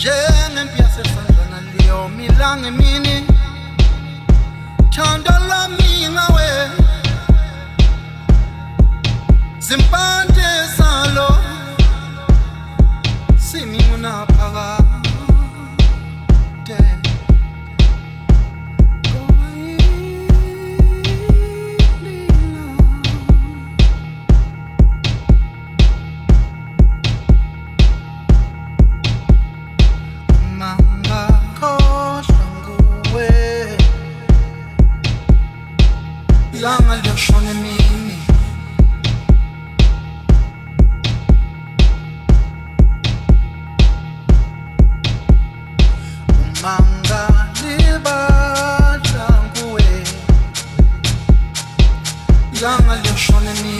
njengempi yasesandlana liyomila ngemini thando Manga libadla nguwe Ilanga lyoshone ni